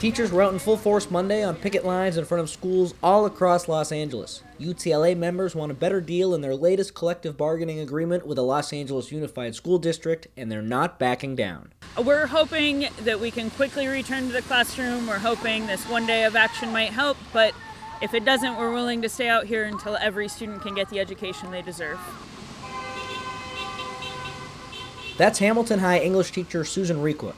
Teachers were out in full force Monday on picket lines in front of schools all across Los Angeles. UTLA members want a better deal in their latest collective bargaining agreement with the Los Angeles Unified School District, and they're not backing down. We're hoping that we can quickly return to the classroom. We're hoping this one day of action might help, but if it doesn't, we're willing to stay out here until every student can get the education they deserve. That's Hamilton High English teacher Susan Requa.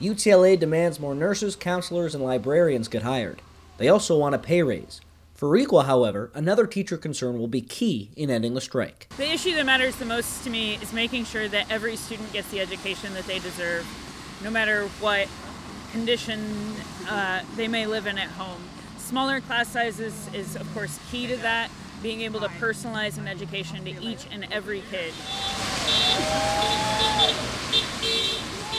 UTLA demands more nurses, counselors, and librarians get hired. They also want a pay raise. For Requa, however, another teacher concern will be key in ending the strike. The issue that matters the most to me is making sure that every student gets the education that they deserve, no matter what condition uh, they may live in at home. Smaller class sizes is, of course, key to that, being able to personalize an education to each and every kid.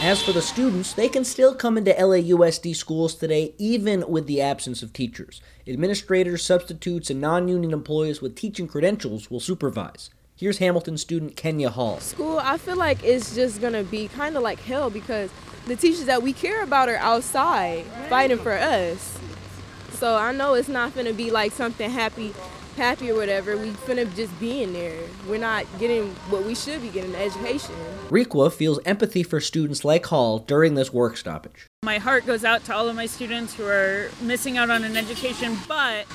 As for the students, they can still come into LAUSD schools today even with the absence of teachers. Administrators, substitutes, and non union employees with teaching credentials will supervise. Here's Hamilton student Kenya Hall. School, I feel like it's just gonna be kind of like hell because the teachers that we care about are outside fighting for us. So I know it's not gonna be like something happy happy or whatever, we finna just be in there. We're not getting what we should be getting, education. Requa feels empathy for students like Hall during this work stoppage. My heart goes out to all of my students who are missing out on an education, but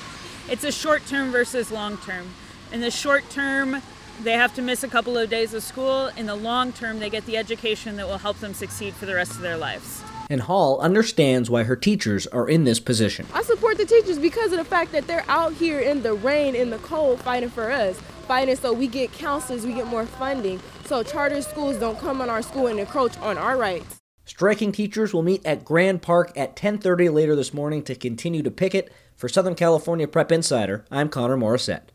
it's a short term versus long term. In the short term, they have to miss a couple of days of school. In the long term, they get the education that will help them succeed for the rest of their lives and Hall understands why her teachers are in this position. I support the teachers because of the fact that they're out here in the rain, in the cold, fighting for us, fighting so we get counselors, we get more funding, so charter schools don't come on our school and encroach on our rights. Striking teachers will meet at Grand Park at 10:30 later this morning to continue to picket. For Southern California Prep Insider, I'm Connor Morissette.